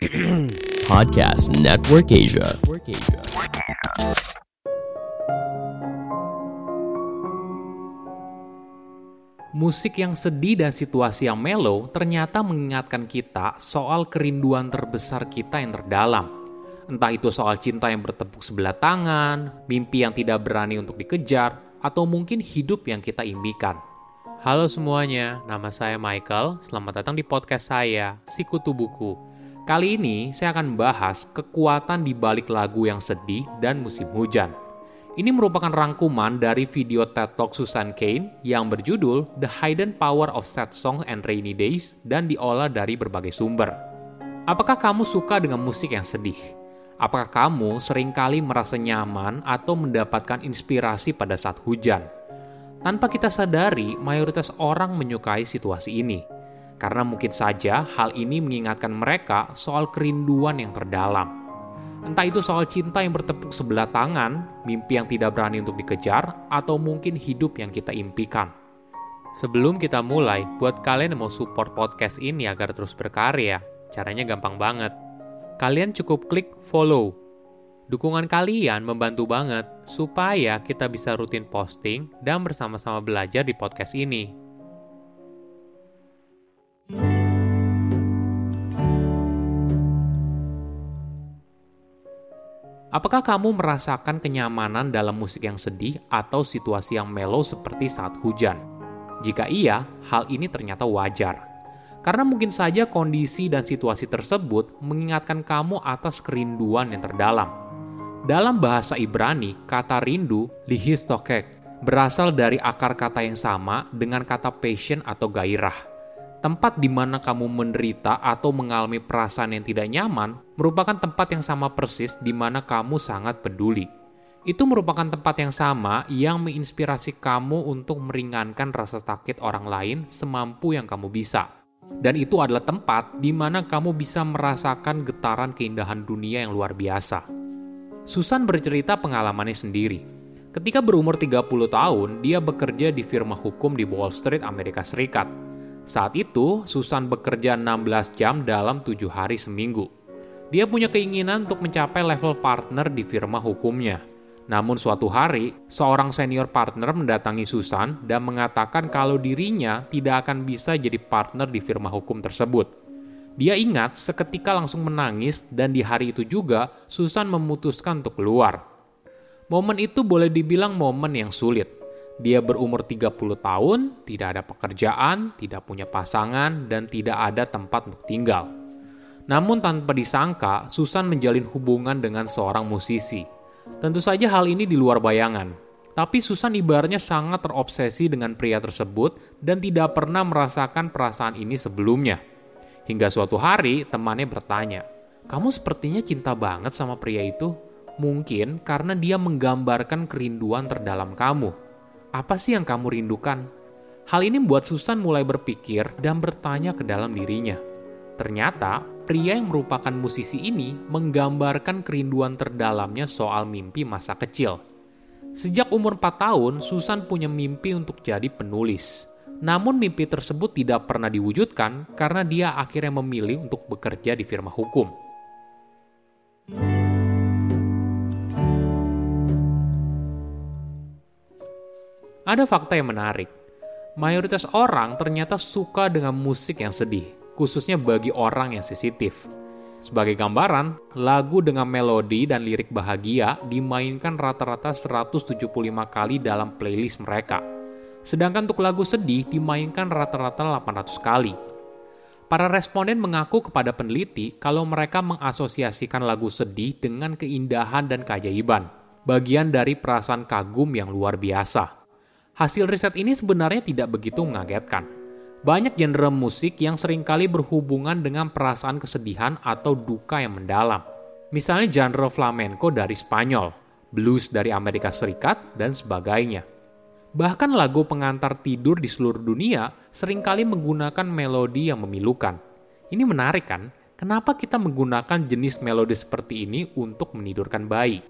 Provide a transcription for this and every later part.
Podcast Network Asia. Musik yang sedih dan situasi yang mellow ternyata mengingatkan kita soal kerinduan terbesar kita yang terdalam. Entah itu soal cinta yang bertepuk sebelah tangan, mimpi yang tidak berani untuk dikejar, atau mungkin hidup yang kita impikan. Halo semuanya, nama saya Michael. Selamat datang di podcast saya, Sikutu Buku. Kali ini saya akan membahas kekuatan di balik lagu yang sedih dan musim hujan. Ini merupakan rangkuman dari video TED Talk Susan Cain yang berjudul The Hidden Power of Sad Songs and Rainy Days dan diolah dari berbagai sumber. Apakah kamu suka dengan musik yang sedih? Apakah kamu sering kali merasa nyaman atau mendapatkan inspirasi pada saat hujan? Tanpa kita sadari, mayoritas orang menyukai situasi ini. Karena mungkin saja hal ini mengingatkan mereka soal kerinduan yang terdalam Entah itu soal cinta yang bertepuk sebelah tangan, mimpi yang tidak berani untuk dikejar, atau mungkin hidup yang kita impikan. Sebelum kita mulai, buat kalian yang mau support podcast ini agar terus berkarya, caranya gampang banget. Kalian cukup klik follow. Dukungan kalian membantu banget supaya kita bisa rutin posting dan bersama-sama belajar di podcast ini. Apakah kamu merasakan kenyamanan dalam musik yang sedih atau situasi yang mellow seperti saat hujan? Jika iya, hal ini ternyata wajar. Karena mungkin saja kondisi dan situasi tersebut mengingatkan kamu atas kerinduan yang terdalam. Dalam bahasa Ibrani, kata rindu, lihistokek, berasal dari akar kata yang sama dengan kata passion atau gairah tempat di mana kamu menderita atau mengalami perasaan yang tidak nyaman merupakan tempat yang sama persis di mana kamu sangat peduli. Itu merupakan tempat yang sama yang menginspirasi kamu untuk meringankan rasa sakit orang lain semampu yang kamu bisa. Dan itu adalah tempat di mana kamu bisa merasakan getaran keindahan dunia yang luar biasa. Susan bercerita pengalamannya sendiri. Ketika berumur 30 tahun, dia bekerja di firma hukum di Wall Street, Amerika Serikat saat itu, Susan bekerja 16 jam dalam tujuh hari seminggu. Dia punya keinginan untuk mencapai level partner di firma hukumnya. Namun suatu hari, seorang senior partner mendatangi Susan dan mengatakan kalau dirinya tidak akan bisa jadi partner di firma hukum tersebut. Dia ingat seketika langsung menangis dan di hari itu juga Susan memutuskan untuk keluar. Momen itu boleh dibilang momen yang sulit dia berumur 30 tahun, tidak ada pekerjaan, tidak punya pasangan, dan tidak ada tempat untuk tinggal. Namun tanpa disangka, Susan menjalin hubungan dengan seorang musisi. Tentu saja hal ini di luar bayangan. Tapi Susan ibaratnya sangat terobsesi dengan pria tersebut dan tidak pernah merasakan perasaan ini sebelumnya. Hingga suatu hari temannya bertanya, "Kamu sepertinya cinta banget sama pria itu?" Mungkin karena dia menggambarkan kerinduan terdalam kamu. Apa sih yang kamu rindukan? Hal ini membuat Susan mulai berpikir dan bertanya ke dalam dirinya. Ternyata, pria yang merupakan musisi ini menggambarkan kerinduan terdalamnya soal mimpi masa kecil. Sejak umur 4 tahun, Susan punya mimpi untuk jadi penulis. Namun mimpi tersebut tidak pernah diwujudkan karena dia akhirnya memilih untuk bekerja di firma hukum. Ada fakta yang menarik. Mayoritas orang ternyata suka dengan musik yang sedih, khususnya bagi orang yang sensitif. Sebagai gambaran, lagu dengan melodi dan lirik bahagia dimainkan rata-rata 175 kali dalam playlist mereka. Sedangkan untuk lagu sedih dimainkan rata-rata 800 kali. Para responden mengaku kepada peneliti kalau mereka mengasosiasikan lagu sedih dengan keindahan dan keajaiban, bagian dari perasaan kagum yang luar biasa. Hasil riset ini sebenarnya tidak begitu mengagetkan. Banyak genre musik yang sering kali berhubungan dengan perasaan kesedihan atau duka yang mendalam. Misalnya genre flamenco dari Spanyol, blues dari Amerika Serikat, dan sebagainya. Bahkan lagu pengantar tidur di seluruh dunia sering kali menggunakan melodi yang memilukan. Ini menarik kan? Kenapa kita menggunakan jenis melodi seperti ini untuk menidurkan bayi?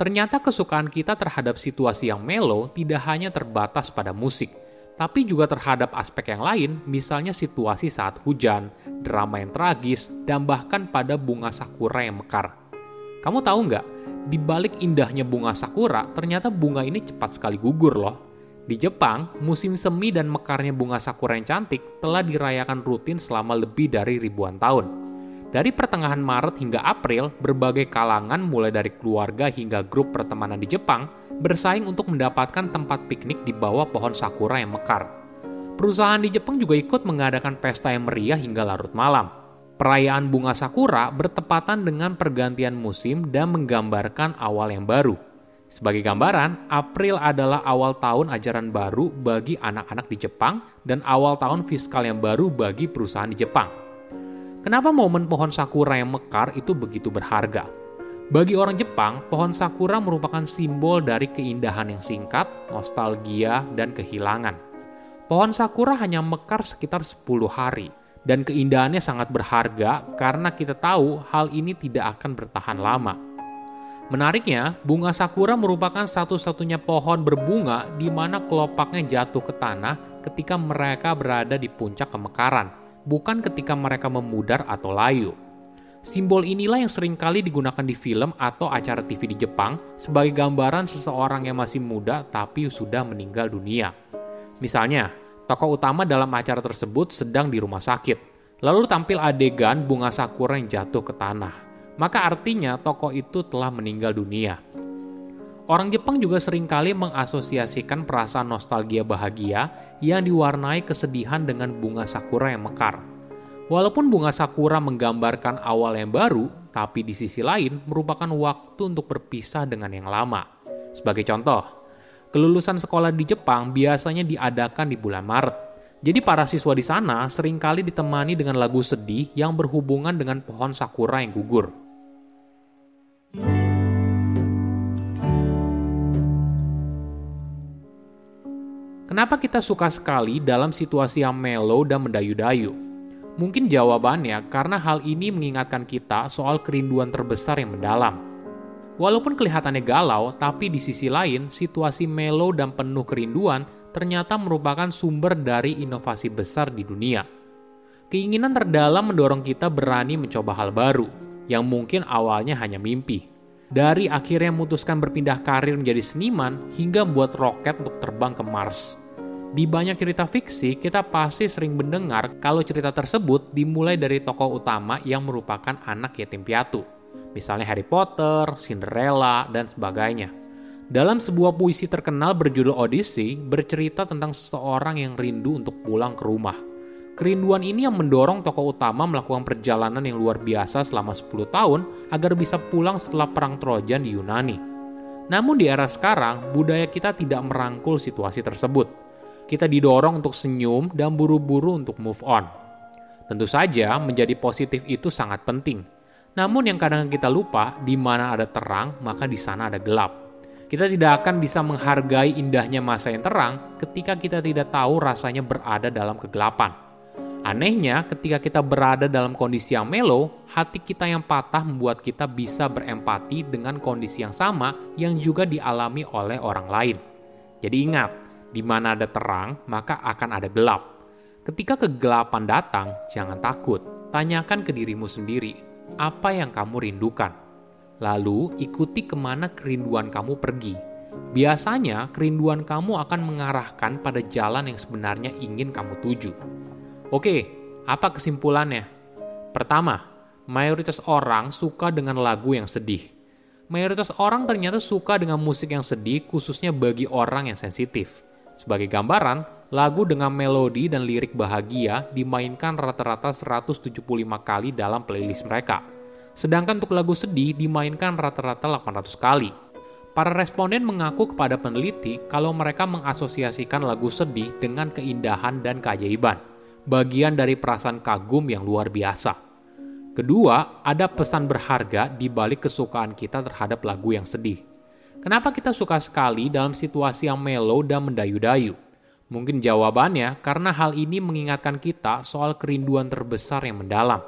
Ternyata kesukaan kita terhadap situasi yang melo tidak hanya terbatas pada musik, tapi juga terhadap aspek yang lain, misalnya situasi saat hujan, drama yang tragis, dan bahkan pada bunga sakura yang mekar. Kamu tahu nggak, di balik indahnya bunga sakura, ternyata bunga ini cepat sekali gugur loh. Di Jepang, musim semi dan mekarnya bunga sakura yang cantik telah dirayakan rutin selama lebih dari ribuan tahun. Dari pertengahan Maret hingga April, berbagai kalangan mulai dari keluarga hingga grup pertemanan di Jepang bersaing untuk mendapatkan tempat piknik di bawah pohon sakura yang mekar. Perusahaan di Jepang juga ikut mengadakan pesta yang meriah hingga larut malam. Perayaan bunga sakura bertepatan dengan pergantian musim dan menggambarkan awal yang baru. Sebagai gambaran, April adalah awal tahun ajaran baru bagi anak-anak di Jepang dan awal tahun fiskal yang baru bagi perusahaan di Jepang. Kenapa momen pohon sakura yang mekar itu begitu berharga? Bagi orang Jepang, pohon sakura merupakan simbol dari keindahan yang singkat, nostalgia, dan kehilangan. Pohon sakura hanya mekar sekitar 10 hari, dan keindahannya sangat berharga karena kita tahu hal ini tidak akan bertahan lama. Menariknya, bunga sakura merupakan satu-satunya pohon berbunga di mana kelopaknya jatuh ke tanah ketika mereka berada di puncak kemekaran, bukan ketika mereka memudar atau layu. Simbol inilah yang sering kali digunakan di film atau acara TV di Jepang sebagai gambaran seseorang yang masih muda tapi sudah meninggal dunia. Misalnya, tokoh utama dalam acara tersebut sedang di rumah sakit, lalu tampil adegan bunga sakura yang jatuh ke tanah. Maka artinya tokoh itu telah meninggal dunia. Orang Jepang juga sering kali mengasosiasikan perasaan nostalgia bahagia yang diwarnai kesedihan dengan bunga sakura yang mekar. Walaupun bunga sakura menggambarkan awal yang baru, tapi di sisi lain merupakan waktu untuk berpisah dengan yang lama. Sebagai contoh, kelulusan sekolah di Jepang biasanya diadakan di bulan Maret. Jadi para siswa di sana sering kali ditemani dengan lagu sedih yang berhubungan dengan pohon sakura yang gugur. Kenapa kita suka sekali dalam situasi yang mellow dan mendayu-dayu? Mungkin jawabannya karena hal ini mengingatkan kita soal kerinduan terbesar yang mendalam. Walaupun kelihatannya galau, tapi di sisi lain, situasi melo dan penuh kerinduan ternyata merupakan sumber dari inovasi besar di dunia. Keinginan terdalam mendorong kita berani mencoba hal baru, yang mungkin awalnya hanya mimpi. Dari akhirnya memutuskan berpindah karir menjadi seniman, hingga membuat roket untuk terbang ke Mars. Di banyak cerita fiksi, kita pasti sering mendengar kalau cerita tersebut dimulai dari tokoh utama yang merupakan anak yatim piatu. Misalnya Harry Potter, Cinderella, dan sebagainya. Dalam sebuah puisi terkenal berjudul Odyssey, bercerita tentang seseorang yang rindu untuk pulang ke rumah. Kerinduan ini yang mendorong tokoh utama melakukan perjalanan yang luar biasa selama 10 tahun agar bisa pulang setelah perang Trojan di Yunani. Namun di era sekarang, budaya kita tidak merangkul situasi tersebut kita didorong untuk senyum dan buru-buru untuk move on. Tentu saja, menjadi positif itu sangat penting. Namun yang kadang kita lupa, di mana ada terang, maka di sana ada gelap. Kita tidak akan bisa menghargai indahnya masa yang terang ketika kita tidak tahu rasanya berada dalam kegelapan. Anehnya, ketika kita berada dalam kondisi yang melo, hati kita yang patah membuat kita bisa berempati dengan kondisi yang sama yang juga dialami oleh orang lain. Jadi ingat, di mana ada terang, maka akan ada gelap. Ketika kegelapan datang, jangan takut. Tanyakan ke dirimu sendiri, apa yang kamu rindukan? Lalu ikuti ke mana kerinduan kamu pergi. Biasanya, kerinduan kamu akan mengarahkan pada jalan yang sebenarnya ingin kamu tuju. Oke, apa kesimpulannya? Pertama, mayoritas orang suka dengan lagu yang sedih. Mayoritas orang ternyata suka dengan musik yang sedih, khususnya bagi orang yang sensitif. Sebagai gambaran, lagu dengan melodi dan lirik bahagia dimainkan rata-rata 175 kali dalam playlist mereka. Sedangkan untuk lagu sedih dimainkan rata-rata 800 kali. Para responden mengaku kepada peneliti kalau mereka mengasosiasikan lagu sedih dengan keindahan dan keajaiban, bagian dari perasaan kagum yang luar biasa. Kedua, ada pesan berharga di balik kesukaan kita terhadap lagu yang sedih. Kenapa kita suka sekali dalam situasi yang mellow dan mendayu-dayu? Mungkin jawabannya karena hal ini mengingatkan kita soal kerinduan terbesar yang mendalam.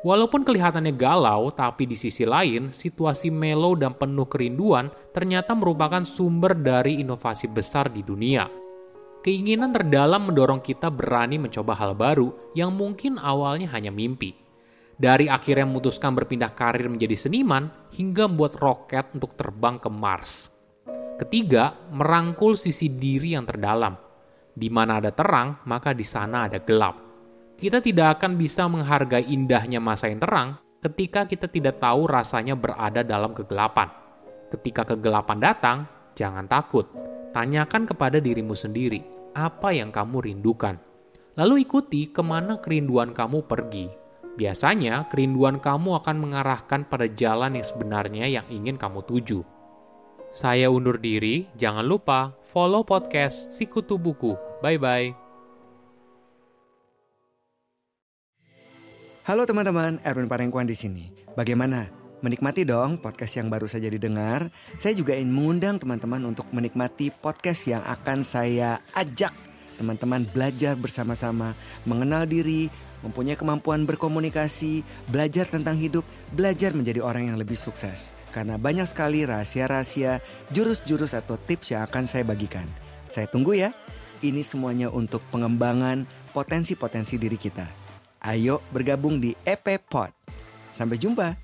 Walaupun kelihatannya galau, tapi di sisi lain, situasi mellow dan penuh kerinduan ternyata merupakan sumber dari inovasi besar di dunia. Keinginan terdalam mendorong kita berani mencoba hal baru yang mungkin awalnya hanya mimpi. Dari akhirnya memutuskan berpindah karir menjadi seniman hingga membuat roket untuk terbang ke Mars. Ketiga, merangkul sisi diri yang terdalam. Di mana ada terang, maka di sana ada gelap. Kita tidak akan bisa menghargai indahnya masa yang terang ketika kita tidak tahu rasanya berada dalam kegelapan. Ketika kegelapan datang, jangan takut. Tanyakan kepada dirimu sendiri, apa yang kamu rindukan. Lalu ikuti ke mana kerinduan kamu pergi. Biasanya, kerinduan kamu akan mengarahkan pada jalan yang sebenarnya yang ingin kamu tuju. Saya undur diri, jangan lupa follow podcast Sikutu Buku. Bye-bye. Halo teman-teman, Erwin Parengkuan di sini. Bagaimana? Menikmati dong podcast yang baru saja didengar. Saya juga ingin mengundang teman-teman untuk menikmati podcast yang akan saya ajak teman-teman belajar bersama-sama, mengenal diri, mempunyai kemampuan berkomunikasi, belajar tentang hidup, belajar menjadi orang yang lebih sukses. Karena banyak sekali rahasia-rahasia, jurus-jurus atau tips yang akan saya bagikan. Saya tunggu ya. Ini semuanya untuk pengembangan potensi-potensi diri kita. Ayo bergabung di EP Pod. Sampai jumpa.